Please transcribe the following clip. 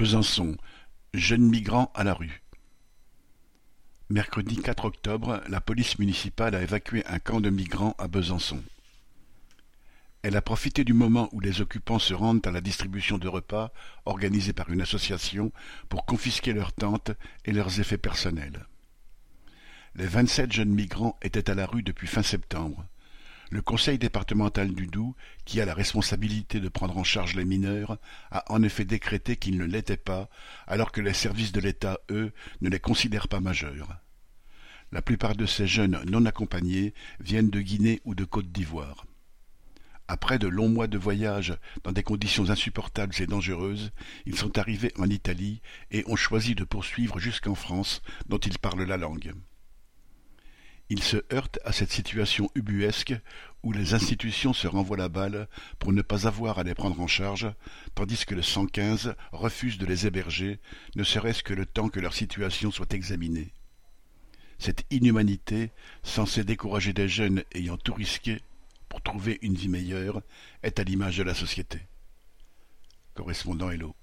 Besançon, jeunes migrants à la rue. Mercredi quatre octobre, la police municipale a évacué un camp de migrants à Besançon. Elle a profité du moment où les occupants se rendent à la distribution de repas organisée par une association pour confisquer leurs tentes et leurs effets personnels. Les vingt-sept jeunes migrants étaient à la rue depuis fin septembre. Le conseil départemental du Doubs, qui a la responsabilité de prendre en charge les mineurs, a en effet décrété qu'ils ne l'étaient pas, alors que les services de l'État, eux, ne les considèrent pas majeurs. La plupart de ces jeunes non accompagnés viennent de Guinée ou de Côte d'Ivoire. Après de longs mois de voyage dans des conditions insupportables et dangereuses, ils sont arrivés en Italie et ont choisi de poursuivre jusqu'en France, dont ils parlent la langue. Il se heurte à cette situation ubuesque où les institutions se renvoient la balle pour ne pas avoir à les prendre en charge, tandis que le 115 refuse de les héberger, ne serait-ce que le temps que leur situation soit examinée. Cette inhumanité, censée décourager des jeunes ayant tout risqué pour trouver une vie meilleure, est à l'image de la société. Correspondant Hello.